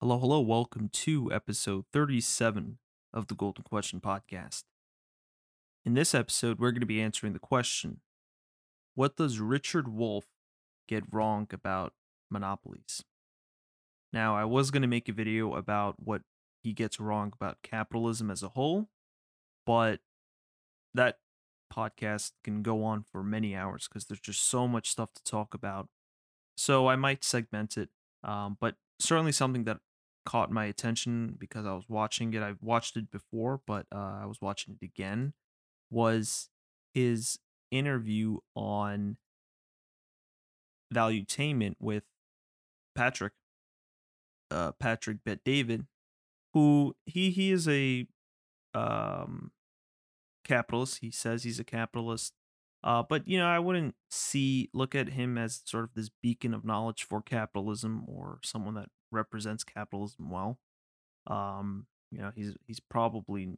Hello, hello. Welcome to episode 37 of the Golden Question Podcast. In this episode, we're going to be answering the question What does Richard Wolff get wrong about monopolies? Now, I was going to make a video about what he gets wrong about capitalism as a whole, but that podcast can go on for many hours because there's just so much stuff to talk about. So I might segment it, um, but certainly something that caught my attention because I was watching it. I've watched it before, but uh, I was watching it again. Was his interview on Valuetainment with Patrick, uh, Patrick Bet David, who he he is a um capitalist. He says he's a capitalist. Uh, but you know, I wouldn't see look at him as sort of this beacon of knowledge for capitalism or someone that represents capitalism well. Um, you know, he's he's probably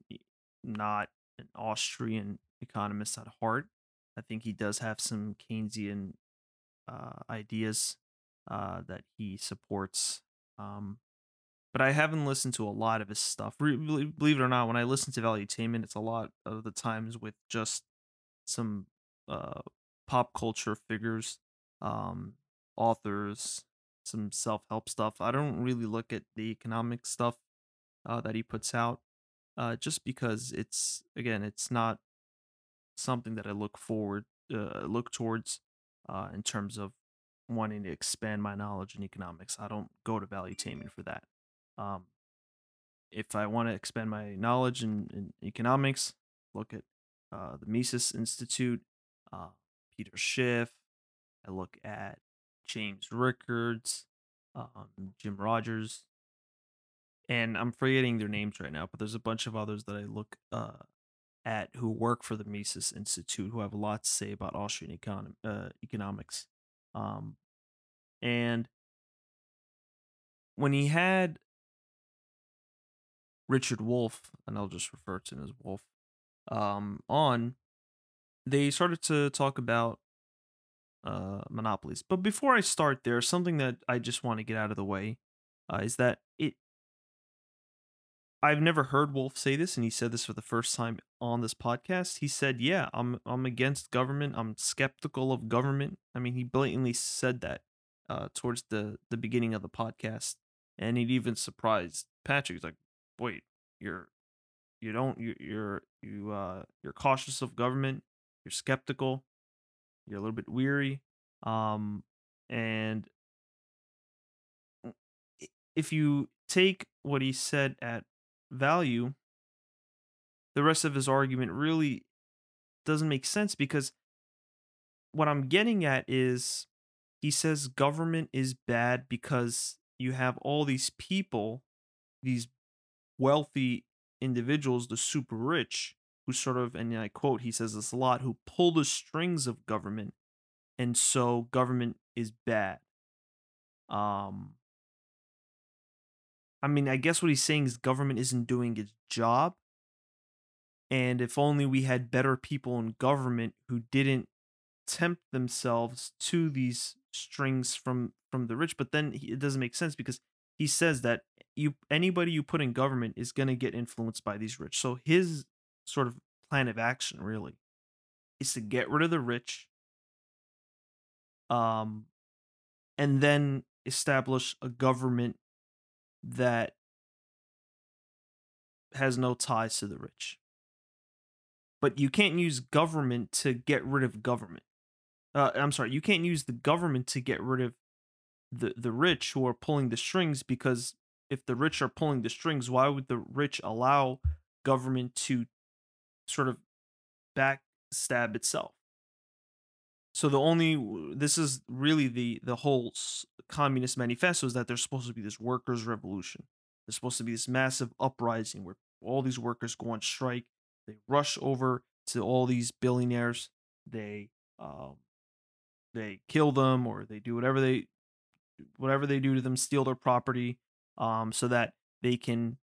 not an Austrian economist at heart. I think he does have some Keynesian uh, ideas uh, that he supports. Um, but I haven't listened to a lot of his stuff. Believe it or not, when I listen to Valuetainment, it's a lot of the times with just some uh, pop culture figures, um, authors, some self help stuff. I don't really look at the economic stuff uh, that he puts out, uh, just because it's again, it's not something that I look forward, uh, look towards, uh, in terms of wanting to expand my knowledge in economics. I don't go to Valuetainment for that. Um, if I want to expand my knowledge in, in economics, look at uh, the Mises Institute, uh, Peter Schiff. I look at James Rickards, um, Jim Rogers, and I'm forgetting their names right now, but there's a bunch of others that I look uh, at who work for the Mises Institute who have a lot to say about Austrian econ- uh, economics. Um, and when he had Richard Wolff, and I'll just refer to him as Wolff, um, on, they started to talk about uh, monopolies. But before I start there, something that I just want to get out of the way uh, is that it. I've never heard Wolff say this, and he said this for the first time on this podcast. He said, "Yeah, I'm I'm against government. I'm skeptical of government." I mean, he blatantly said that uh, towards the the beginning of the podcast, and it even surprised Patrick. He's like, "Wait, you're you don't you you're you uh you're cautious of government. You're skeptical." You're a little bit weary. Um, and if you take what he said at value, the rest of his argument really doesn't make sense because what I'm getting at is he says government is bad because you have all these people, these wealthy individuals, the super rich, who sort of, and I quote, he says this a lot, who pull the strings of government, and so government is bad. Um, I mean, I guess what he's saying is government isn't doing its job. And if only we had better people in government who didn't tempt themselves to these strings from from the rich. But then it doesn't make sense because he says that you anybody you put in government is going to get influenced by these rich. So his sort of plan of action really is to get rid of the rich um and then establish a government that has no ties to the rich. But you can't use government to get rid of government. Uh, i'm sorry you can't use the government to get rid of the the rich who are pulling the strings because if the rich are pulling the strings why would the rich allow government to sort of backstab itself. So the only this is really the the whole communist manifesto is that there's supposed to be this workers' revolution. There's supposed to be this massive uprising where all these workers go on strike. They rush over to all these billionaires. They um, they kill them or they do whatever they whatever they do to them, steal their property, um, so that they can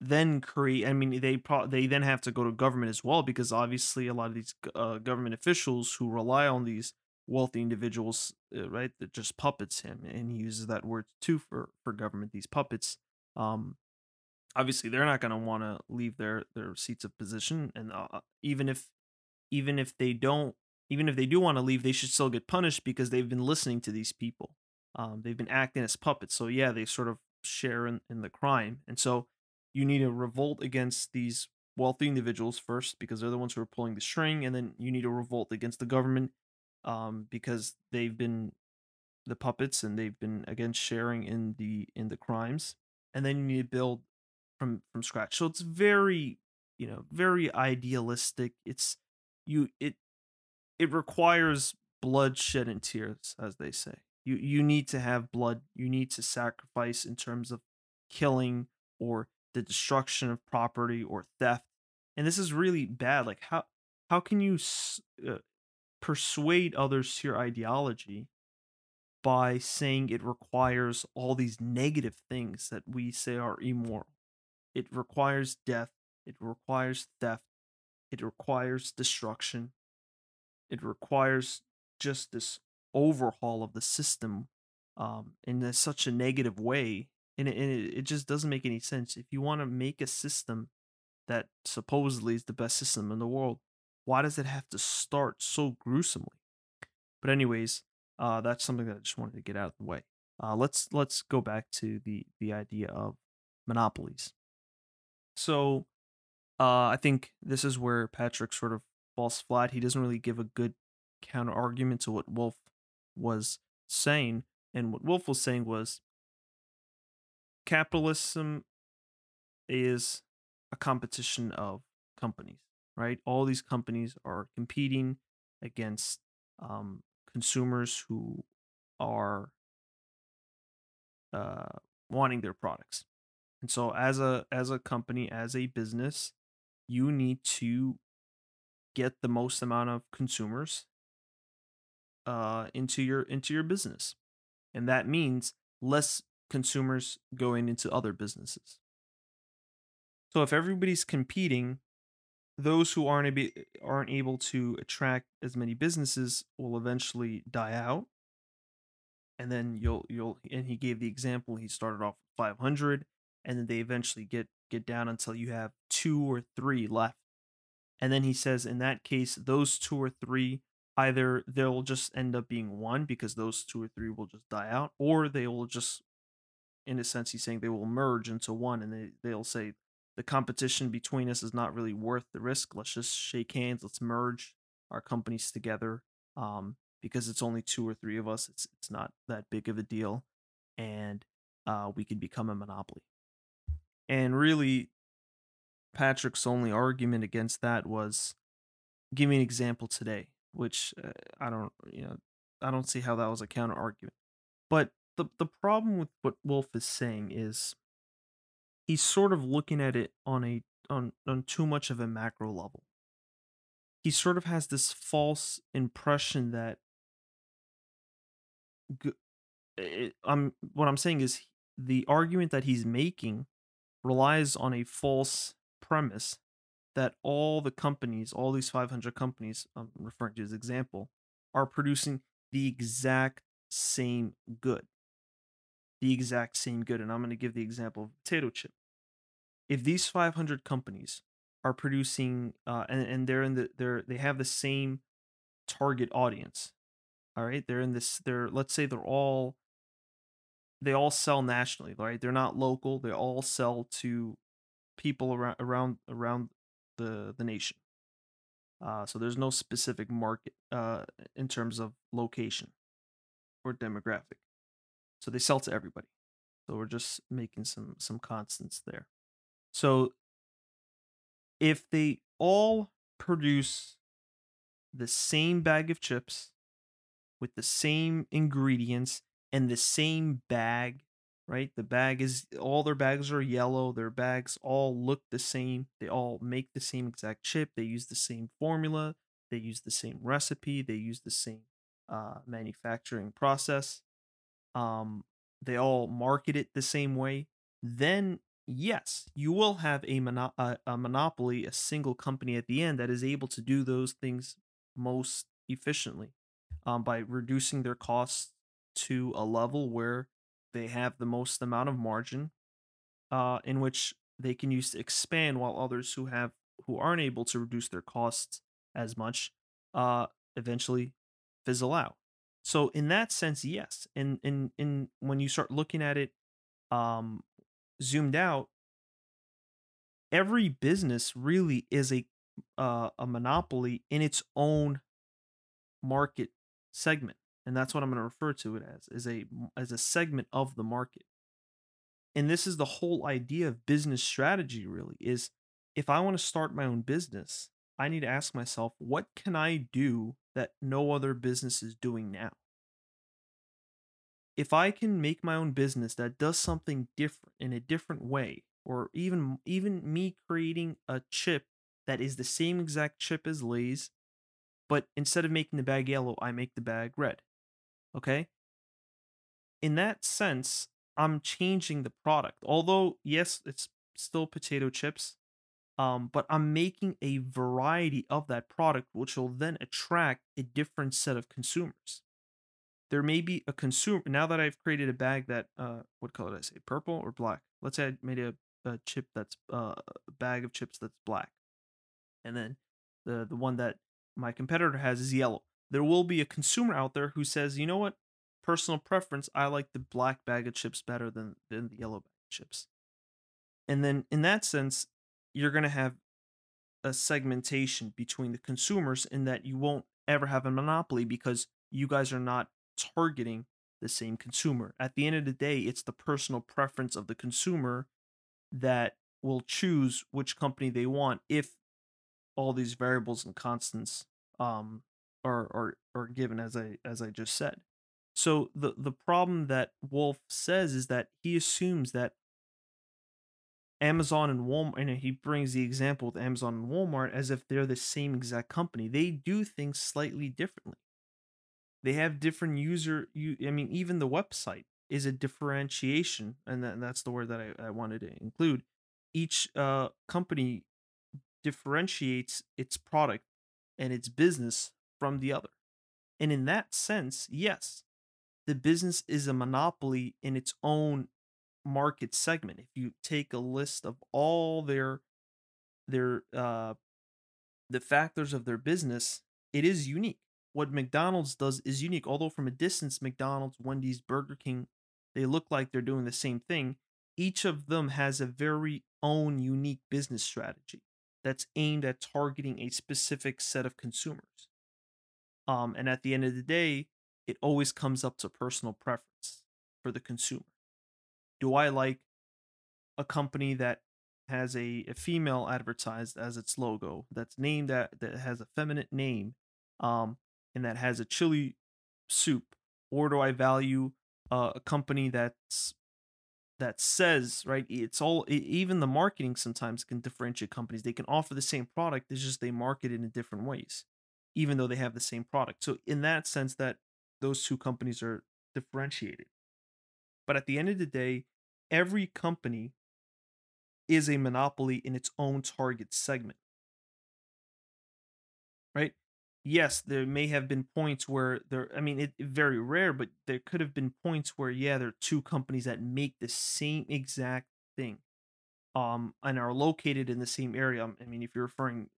then create i mean they pro- they then have to go to government as well because obviously a lot of these uh, government officials who rely on these wealthy individuals, uh, right? That just puppets him, and he uses that word too for for government. These puppets, um, obviously, they're not going to want to leave their their seats of position, and uh, even if even if they don't, even if they do want to leave, they should still get punished because they've been listening to these people. Um, they've been acting as puppets, so yeah, they sort of share in, in the crime, and so you need to revolt against these wealthy individuals first because they're the ones who are pulling the string, and then you need to revolt against the government um, because they've been the puppets and they've been again sharing in the in the crimes, and then you need to build from from scratch. So it's very you know very idealistic. It's you it it requires bloodshed and tears, as they say. You you need to have blood. You need to sacrifice in terms of killing or the destruction of property or theft. And this is really bad. Like how how can you uh, persuade others to your ideology by saying it requires all these negative things that we say are immoral? It requires death. It requires theft. It requires destruction. It requires just this overhaul of the system um, in such a negative way and it, and it, it just doesn't make any sense. If you want to make a system that supposedly is the best system in the world, why does it have to start so gruesomely? But anyways, uh, that's something that I just wanted to get out of the way. Uh, let's let's go back to the the idea of monopolies. So, uh, I think this is where Patrick sort of falls flat. He doesn't really give a good counter argument to what Wolff was saying, and what Wolff was saying was capitalism is a competition of companies, right? All these companies are competing against um, consumers who are uh, wanting their products. And so as a as a company, as a business, you need to get the most amount of consumers uh, into your into your business. And that means less consumers going into other businesses. So if everybody's competing, those who aren't able, eh, aren't able to attract as many businesses will eventually die out. And then you'll you'll and he gave the example he started off with 500 and then they eventually get get down until you have two or three left. And then he says in that case those two or three either they'll just end up being one because those two or three will just die out or they will just in a sense he's saying they will merge into one and they, they'll say the competition between us is not really worth the risk. Let's just shake hands. Let's merge our companies together um, because it's only two or three of us. It's it's not that big of a deal and uh, we can become a monopoly. And really patrick's only argument against that was give me an example today which uh, i don't you know i don't see how that was a counter argument but the the problem with what Wolff is saying is he's sort of looking at it on a on on too much of a macro level. He sort of has this false impression that it, eh, I'm what I'm saying is the argument that he's making relies on a false premise that all the companies, all these 500 companies I'm referring to as example, are producing the exact same good the exact same good. And I'm going to give the example of potato chip. If these 500 companies are producing, uh, and, and they're in the, they're, they have the same target audience. All right. They're in this, they're, let's say they're all, they all sell nationally, right? They're not local. They all sell to people around, around, around the, the nation. Uh, so there's no specific market uh, in terms of location or demographic. So they sell to everybody. So we're just making some some constants there. So if they all produce the same bag of chips with the same ingredients and the same bag, right? The bag is all their bags are yellow, their bags all look the same, they all make the same exact chip, they use the same formula, they use the same recipe, they use the same uh, manufacturing process um, they all market it the same way, then yes, you will have a, mono- a, a monopoly, a single company at the end that is able to do those things most efficiently. um, by reducing their costs to a level where they have the most amount of margin uh, in which they can use to expand while others who have who aren't able to reduce their costs as much uh, eventually fizzle out so in that sense yes and in in when you start looking at it um zoomed out every business really is a uh, a monopoly in its own market segment and that's what i'm going to refer to it as is a as a segment of the market. And this is the whole idea of business strategy really is if i want to start my own business i need to ask myself what can i do that no other business is doing now if i can make my own business that does something different in a different way or even even me creating a chip that is the same exact chip as Lay's, but instead of making the bag yellow, I make the bag red. Okay? In that sense, I'm changing the product. Although, yes, it's still potato chips, um, but I'm making a variety of that product, which will then attract a different set of consumers. There may be a consumer now that I've created a bag that uh, what color did I say? Purple or black? Let's say I made a, a chip that's uh, a bag of chips that's black, and then the the one that my competitor has is yellow. There will be a consumer out there who says, you know what, personal preference, I like the black bag of chips better than than the yellow bag of chips. And then in that sense, you're gonna have a segmentation between the consumers in that you won't ever have a monopoly because you guys are not targeting the same consumer. At the end of the day, it's the personal preference of the consumer that will choose which company they want if all these variables and constants um, are, are are given as I as I just said. So the the problem that Wolff says is that he assumes that Amazon and Walmart, and he brings the example with Amazon and Walmart as if they're the same exact company. They do things slightly differently. They have different user. I mean, even the website is a differentiation, and, and that's the word that I, I wanted to include. Each uh, company differentiates its product and its business from the other. And in that sense, yes, the business is a monopoly in its own market segment. If you take a list of all their their uh the factors of their business, it is unique. What McDonald's does is unique. Although from a distance, McDonald's, Wendy's, Burger King, they look like they're doing the same thing. Each of them has a very own unique business strategy that's aimed at targeting a specific set of consumers. Um, and at the end of the day, it always comes up to personal preference for the consumer. Do I like a company that has a, a female advertised as its logo that's named that that has a feminine name um, and that has a chili soup? Or do i value uh, a company that's that says right it's all even the marketing sometimes can differentiate companies. They can offer the same product it's just they market it in different ways even though they have the same product. So in that sense that those two companies are differentiated. But at the end of the day every company is a monopoly in its own target segment right yes, there may have been points where there, I mean, it, very rare, but there could have been points where, yeah, there are two companies that make the same exact thing um, and are located in the same area. I mean, if you're referring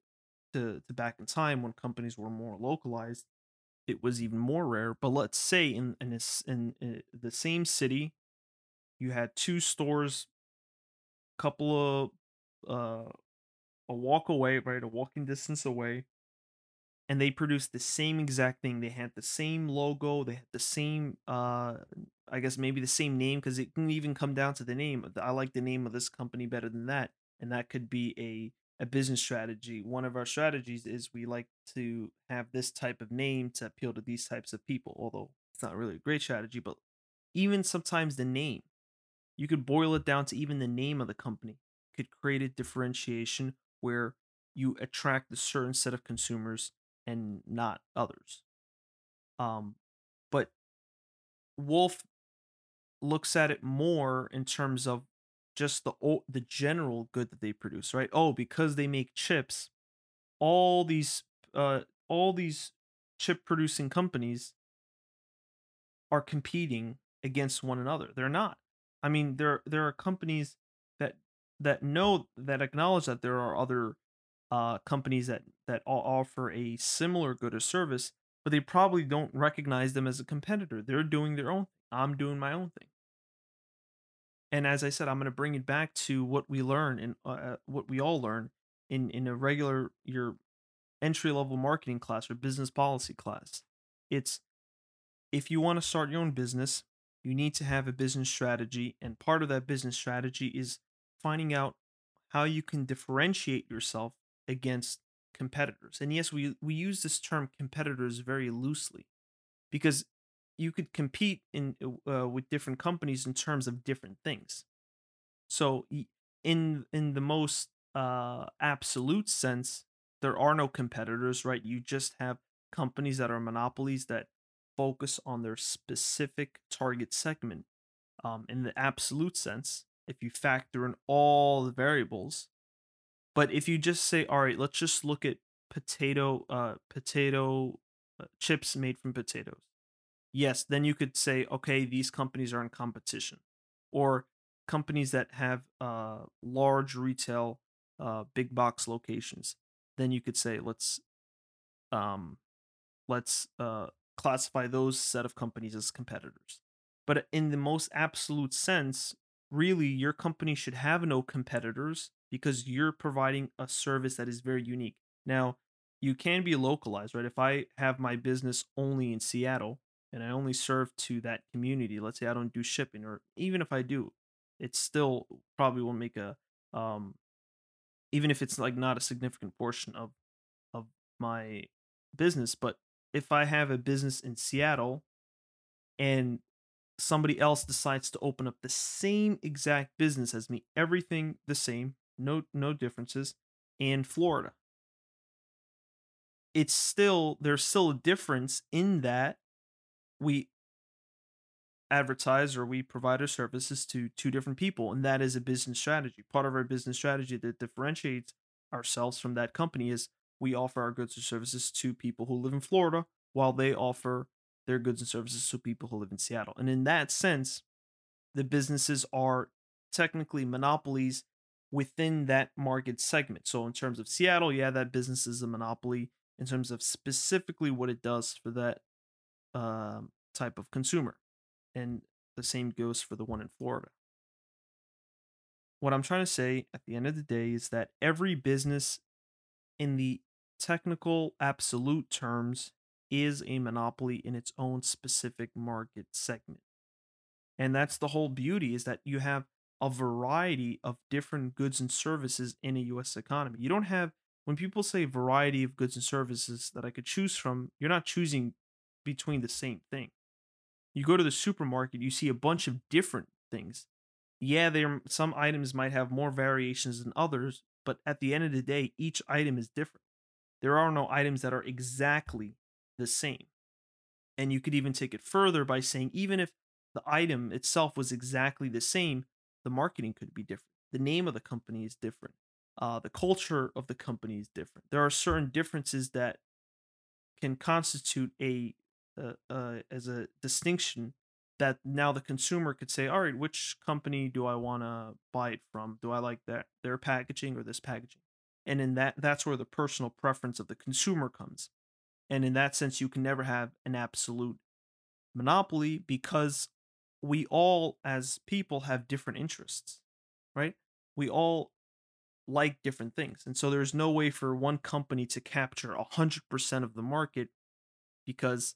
to, to back in time when companies were more localized, it was even more rare. But let's say in in, this, in, in the same city, you had two stores, couple of uh, a walk away, right, a walking distance away, and they produced the same exact thing. They had the same logo, they had the same uh I guess maybe the same name because it can even come down to the name. I like the name of this company better than that, and that could be a a business strategy. One of our strategies is we like to have this type of name to appeal to these types of people, although it's not really a great strategy, but even sometimes the name, you could boil it down to even the name of the company could create a differentiation where you attract a certain set of consumers and not others. Um, but Wolff looks at it more in terms of just the the general good that they produce, right? Oh, because they make chips, all these uh all these chip producing companies are competing against one another. They're not. I mean, there there are companies that that know that acknowledge that there are other uh, companies that that offer a similar good or service, but they probably don't recognize them as a competitor. They're doing their own. I'm doing my own thing. And as I said, I'm going to bring it back to what we learn and uh, uh, what we all learn in in a regular your entry level marketing class or business policy class. It's if you want to start your own business, you need to have a business strategy, and part of that business strategy is finding out how you can differentiate yourself against competitors. And yes, we we use this term competitors very loosely because you could compete in uh, with different companies in terms of different things. So in in the most uh, absolute sense, there are no competitors, right? You just have companies that are monopolies that focus on their specific target segment. Um, in the absolute sense, if you factor in all the variables, but if you just say, all right, let's just look at potato uh, potato uh, chips made from potatoes yes, then you could say, okay, these companies are in competition, or companies that have uh, large retail, uh, big box locations. Then you could say, let's um, let's uh, classify those set of companies as competitors. But in the most absolute sense, really, your company should have no competitors because you're providing a service that is very unique. Now, you can be localized, right? If I have my business only in Seattle, and I only serve to that community, let's say I don't do shipping, or even if I do, it still probably won't make a um even if it's like not a significant portion of of my business, but if I have a business in Seattle and somebody else decides to open up the same exact business as me, everything the same, no no differences in Florida. It's still there's still a difference in that we advertise or we provide our services to two different people and that is a business strategy part of our business strategy that differentiates ourselves from that company is we offer our goods or services to people who live in Florida while they offer their goods and services to people who live in Seattle and in that sense the businesses are technically monopolies within that market segment so in terms of Seattle yeah that business is a monopoly in terms of specifically what it does for that um, type of consumer. And the same goes for the one in Florida. What I'm trying to say at the end of the day is that every business, in the technical absolute terms, is a monopoly in its own specific market segment. And that's the whole beauty is that you have a variety of different goods and services in a US economy. You don't have when people say variety of goods and services that I could choose from, you're not choosing between the same thing. You go to the supermarket, you see a bunch of different things. Yeah, there some items might have more variations than others, but at the end of the day, each item is different. There are no items that are exactly the same. And you could even take it further by saying even if the item itself was exactly the same, the marketing could be different. The name of the company is different. Uh, the culture of the company is different. There are certain differences that can constitute a uh, uh, as a distinction that now the consumer could say, all right, which company do I want to buy it from? Do I like that their packaging or this packaging? And in that, that's where the personal preference of the consumer comes. And in that sense, you can never have an absolute monopoly because we all, as people, have different interests, right? We all like different things. And so there's no way for one company to capture 100% of the market because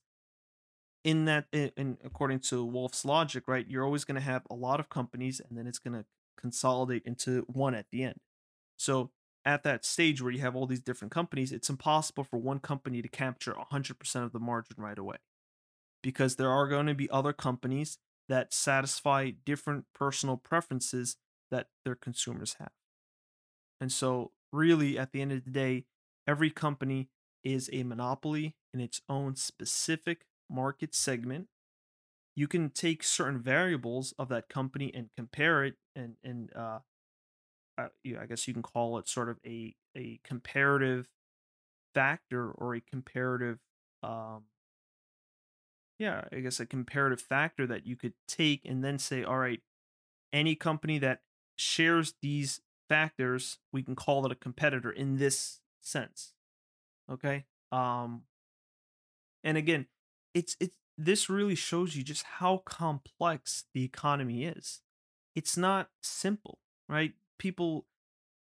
in that in according to Wolff's logic, right, you're always going to have a lot of companies and then it's going to consolidate into one at the end. So at that stage where you have all these different companies, it's impossible for one company to capture 100% of the margin right away. Because there are going to be other companies that satisfy different personal preferences that their consumers have. And so, really, at the end of the day, every company is a monopoly in its own specific market segment you can take certain variables of that company and compare it and and uh, uh yeah, I guess you can call it sort of a a comparative factor or a comparative um yeah, I guess a comparative factor that you could take and then say, all right, any company that shares these factors, we can call it a competitor in this sense. Okay? Um and again, it's it's this really shows you just how complex the economy is. It's not simple, right? People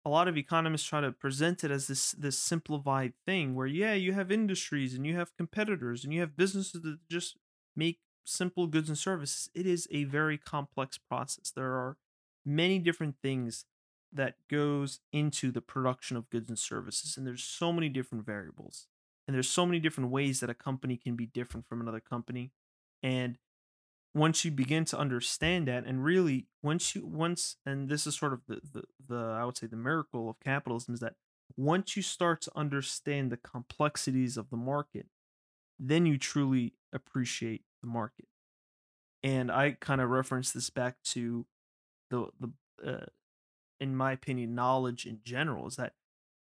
a lot of economists try to present it as this this simplified thing where yeah you have industries and you have competitors and you have businesses that just make simple goods and services. It is a very complex process. There are many different things that goes into the production of goods and services and there's so many different variables and there's so many different ways that a company can be different from another company and once you begin to understand that and really once you once and this is sort of the the, the i would say the miracle of capitalism is that once you start to understand the complexities of the market then you truly appreciate the market. And i kind of reference this back to the the uh, in my opinion knowledge in general is that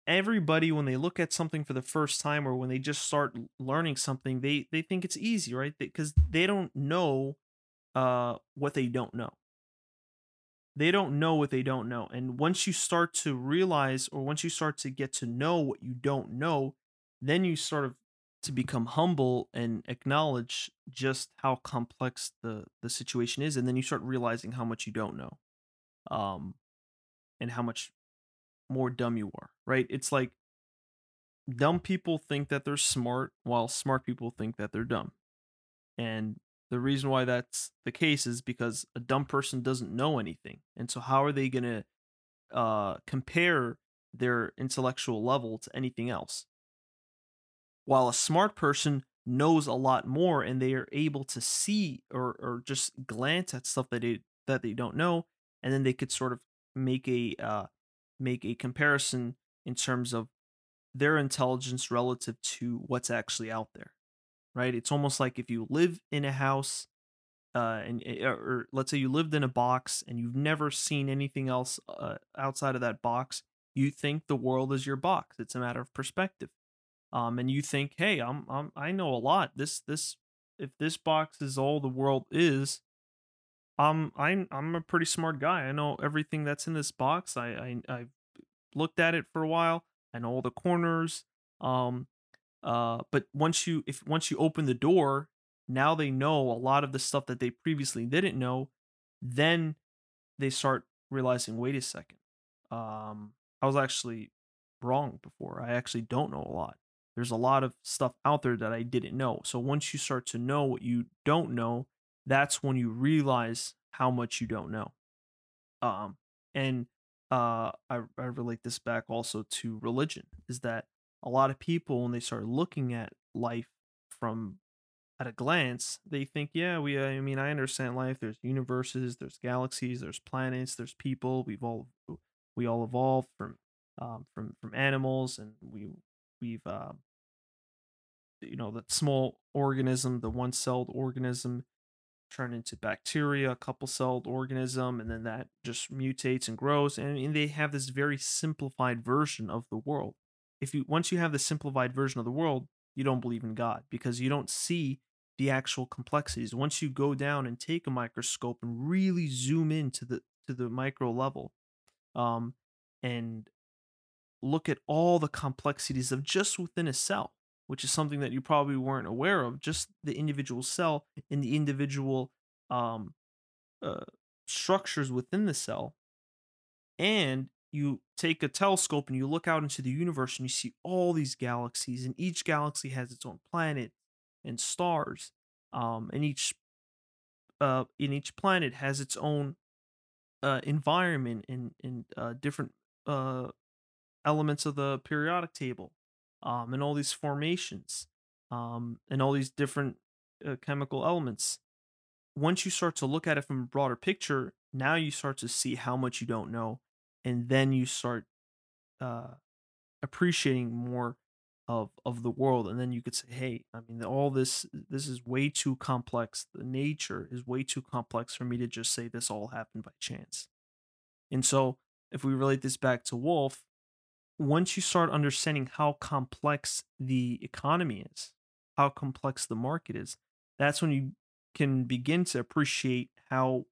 everybody when they look at something for the first time or when they just start learning something they they think it's easy right? Because they don't know uh what they don't know. They don't know what they don't know and once you start to realize or once you start to get to know what you don't know then you sort of to become humble and acknowledge just how complex the the situation is and then you start realizing how much you don't know um and how much more dumb you are right? It's like dumb people think that they're smart while smart people think that they're dumb and the reason why that's the case is because a dumb person doesn't know anything. And so how are they going to uh compare their intellectual level to anything else? While a smart person knows a lot more and they are able to see or or just glance at stuff that they that they don't know and then they could sort of make a uh make a comparison in terms of their intelligence relative to what's actually out there right? It's almost like if you live in a house, uh, and eh, or, let's say you lived in a box and you've never seen anything else uh, outside of that box, you think the world is your box. It's a matter of perspective. Um, and you think, hey, I'm, I'm I know a lot. This this if this box is all the world is, um, I'm I'm a pretty smart guy. I know everything that's in this box. I I I've looked at it for a while. I know all the corners. Um, uh, but once you if once you open the door, now they know a lot of the stuff that they previously didn't know. Then they start realizing, wait a second, um, I was actually wrong before. I actually don't know a lot. There's a lot of stuff out there that I didn't know. So once you start to know what you don't know, that's when you realize how much you don't know. Um, and uh, I, I relate this back also to religion is that a lot of people when they start looking at life from at a glance they think yeah we i mean i understand life there's universes there's galaxies there's planets there's people we've all we all evolved from um, from from animals and we we've uh, you know that small organism the one celled organism turn into bacteria, a couple celled organism, and then that just mutates and grows. And, and they have this very simplified version of the world. If you once you have the simplified version of the world, you don't believe in God because you don't see the actual complexities. Once you go down and take a microscope and really zoom into the to the micro level, um, and look at all the complexities of just within a cell, which is something that you probably weren't aware of, just the individual cell and the individual um, uh, structures within the cell. And you take a telescope and you look out into the universe and you see all these galaxies, and each galaxy has its own planet and stars. Um, and each uh, in each planet has its own uh, environment and, and uh, different uh, elements of the periodic table um, and all these formations um, and all these different uh, chemical elements. Once you start to look at it from a broader picture, now you start to see how much you don't know, and then you start uh, appreciating more of of the world. And then you could say, "Hey, I mean, all this this is way too complex. The nature is way too complex for me to just say this all happened by chance." And so, if we relate this back to Wolff, once you start understanding how complex the economy is, how complex the market is. That's when you can begin to appreciate how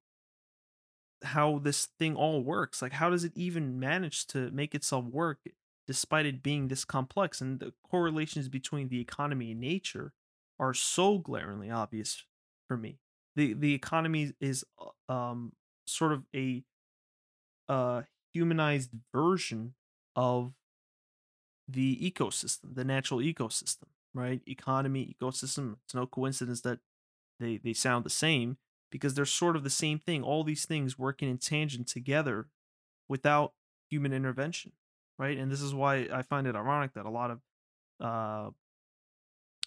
how this thing all works. Like how does it even manage to make itself work despite it being this complex? And the correlations between the economy and nature are so glaringly obvious for me. The the economy is uh, um sort of a uh humanized version of the ecosystem, the natural ecosystem, right? Economy, ecosystem. It's no coincidence that they they sound the same because they're sort of the same thing. All these things working in tangent together without human intervention, right? And this is why I find it ironic that a lot of uh,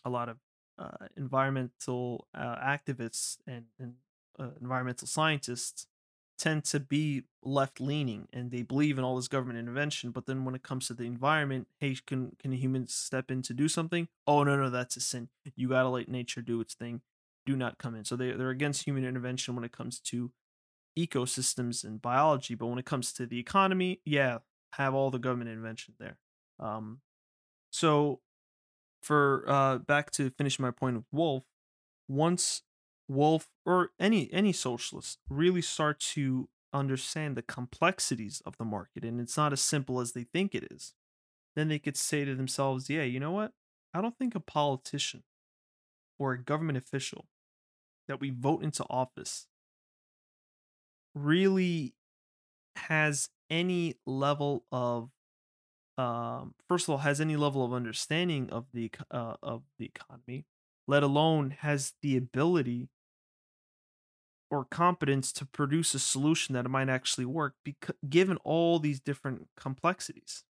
a lot of uh, environmental uh, activists and, and uh, environmental scientists tend to be left leaning and they believe in all this government intervention but then when it comes to the environment hey can can humans step in to do something oh no no that's a sin you got to let nature do its thing do not come in. So they, they're against human intervention when it comes to ecosystems and biology but when it comes to the economy yeah have all the government intervention there. Um so for uh back to finish my point with Wolff once Wolff or any any socialist really start to understand the complexities of the market and it's not as simple as they think it is then they could say to themselves yeah you know what? I don't think a politician or a government official that we vote into office really has any level of um, first of all has any level of understanding of the uh, of the economy let alone has the ability or competence to produce a solution that it might actually work given all these different complexities.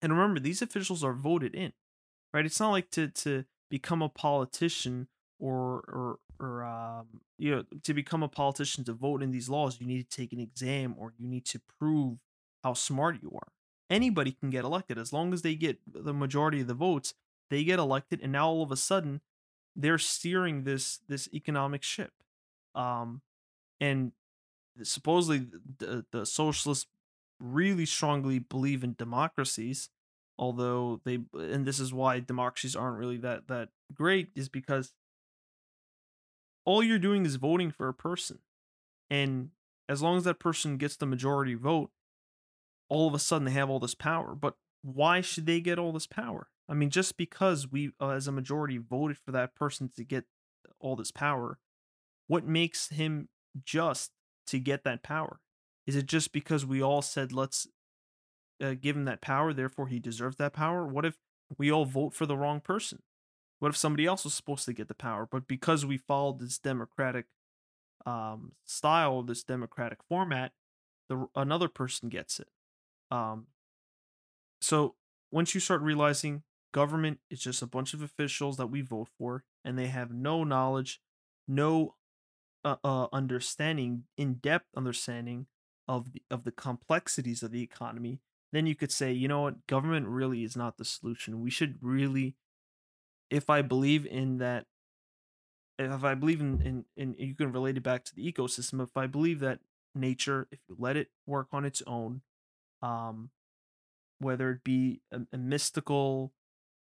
And remember these officials are voted in right? It's not like to to become a politician or or or um you know to become a politician to vote in these laws you need to take an exam or you need to prove how smart you are. Anybody can get elected. As long as they get the majority of the votes they get elected and now all of a sudden they're steering this this economic ship. Um and supposedly the, the socialists really strongly believe in democracies although they and this is why democracies aren't really that that great is because all you're doing is voting for a person and as long as that person gets the majority vote all of a sudden they have all this power. But why should they get all this power? I mean, just because we, uh, as a majority, voted for that person to get all this power, what makes him just to get that power? Is it just because we all said, let's uh, give him that power, therefore he deserves that power? What if we all vote for the wrong person? What if somebody else was supposed to get the power, but because we followed this democratic um, style, this democratic format, the another person gets it? Um, so once you start realizing government is just a bunch of officials that we vote for, and they have no knowledge, no uh, uh, understanding, in depth understanding of the, of the complexities of the economy, then you could say, you know what, government really is not the solution. We should really, if I believe in that, if I believe in, in, in you can relate it back to the ecosystem, if I believe that nature, if you let it work on its own, um, whether it be a, a mystical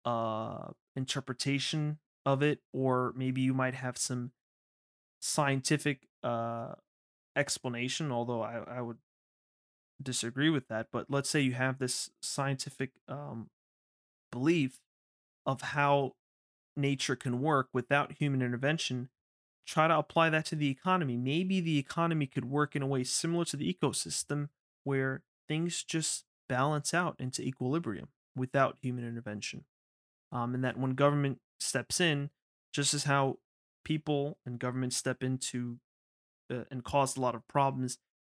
uh, interpretation of it, or maybe you might have some scientific uh, explanation, although I, I would disagree with that. But let's say you have this scientific um, belief of how nature can work without human intervention. Try to apply that to the economy. Maybe the economy could work in a way similar to the ecosystem where things just balance out into equilibrium without human intervention. Um, and that when government steps in, just as how people and government step into uh, and cause a lot of problems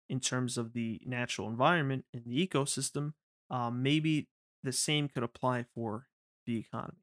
in terms of the natural environment and the ecosystem, um, maybe the same could apply for the economy.